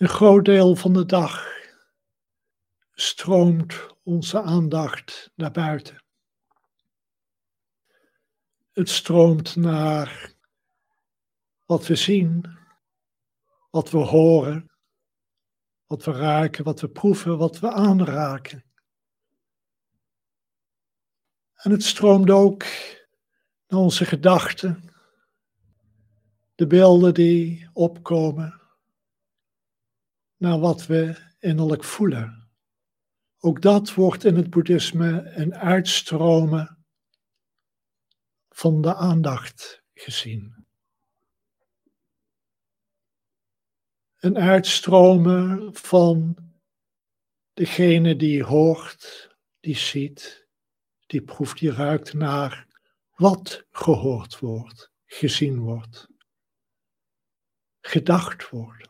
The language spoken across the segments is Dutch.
Een groot deel van de dag stroomt onze aandacht naar buiten. Het stroomt naar wat we zien, wat we horen, wat we raken, wat we proeven, wat we aanraken. En het stroomt ook naar onze gedachten, de beelden die opkomen, naar wat we innerlijk voelen. Ook dat wordt in het boeddhisme een uitstromen van de aandacht gezien. Een uitstromen van degene die hoort, die ziet, die proeft, die ruikt naar wat gehoord wordt, gezien wordt, gedacht wordt.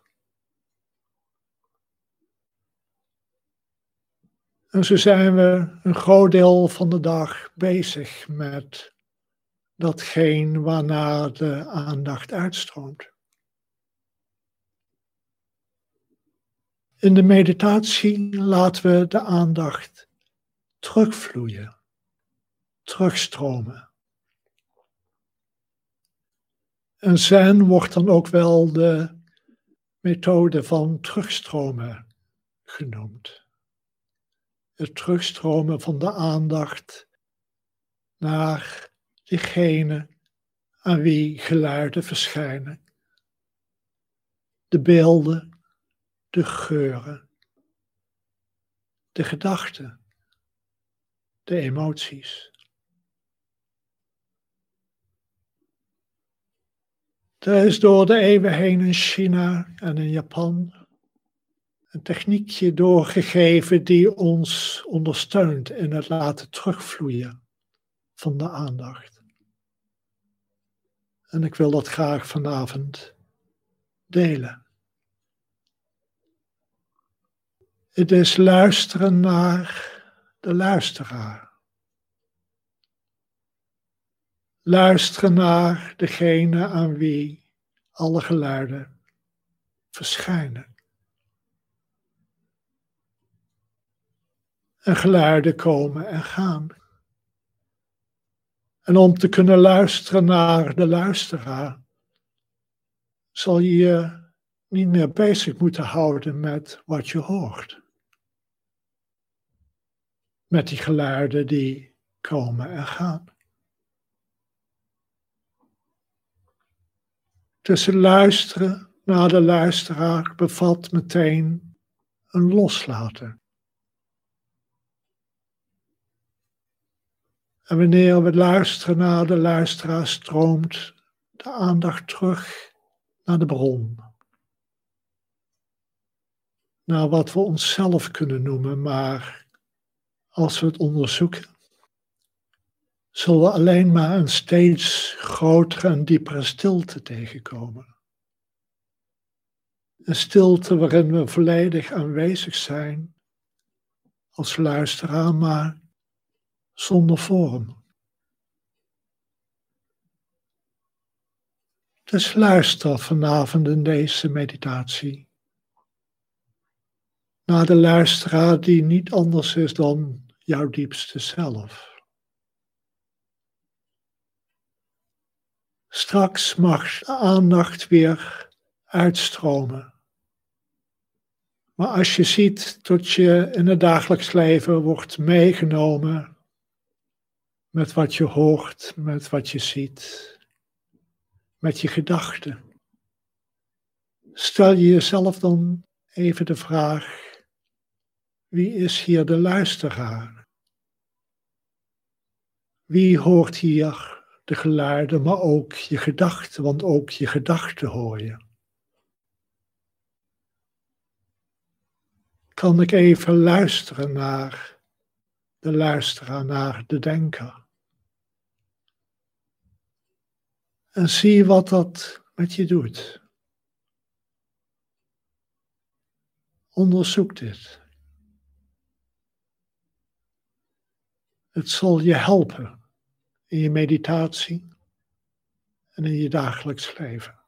En zo zijn we een groot deel van de dag bezig met datgene waarnaar de aandacht uitstroomt. In de meditatie laten we de aandacht terugvloeien, terugstromen. En zen wordt dan ook wel de methode van terugstromen genoemd. Het terugstromen van de aandacht naar diegene aan wie geluiden verschijnen. De beelden, de geuren, de gedachten, de emoties. Er is door de eeuwen heen in China en in Japan een techniekje doorgegeven die ons ondersteunt in het laten terugvloeien van de aandacht. En ik wil dat graag vanavond delen. Het is luisteren naar de luisteraar. Luisteren naar degene aan wie alle geluiden verschijnen. En geluiden komen en gaan. En om te kunnen luisteren naar de luisteraar, zal je je niet meer bezig moeten houden met wat je hoort. Met die geluiden die komen en gaan. Tussen luisteren naar de luisteraar bevat meteen een loslaten. En wanneer we luisteren naar de luisteraar, stroomt de aandacht terug naar de bron. Naar wat we onszelf kunnen noemen, maar als we het onderzoeken, zullen we alleen maar een steeds grotere en diepere stilte tegenkomen. Een stilte waarin we volledig aanwezig zijn als luisteraar, maar zonder vorm. Dus luister vanavond in deze meditatie naar de luisteraar die niet anders is dan jouw diepste zelf. Straks mag de aandacht weer uitstromen. Maar als je ziet dat je in het dagelijks leven wordt meegenomen met wat je hoort, met wat je ziet, met je gedachten. Stel je jezelf dan even de vraag, wie is hier de luisteraar? Wie hoort hier de geluiden, maar ook je gedachten, want ook je gedachten hoor je. Kan ik even luisteren naar de luisteraar, naar de denker? En zie wat dat met je doet. Onderzoek dit. Het zal je helpen in je meditatie en in je dagelijks leven.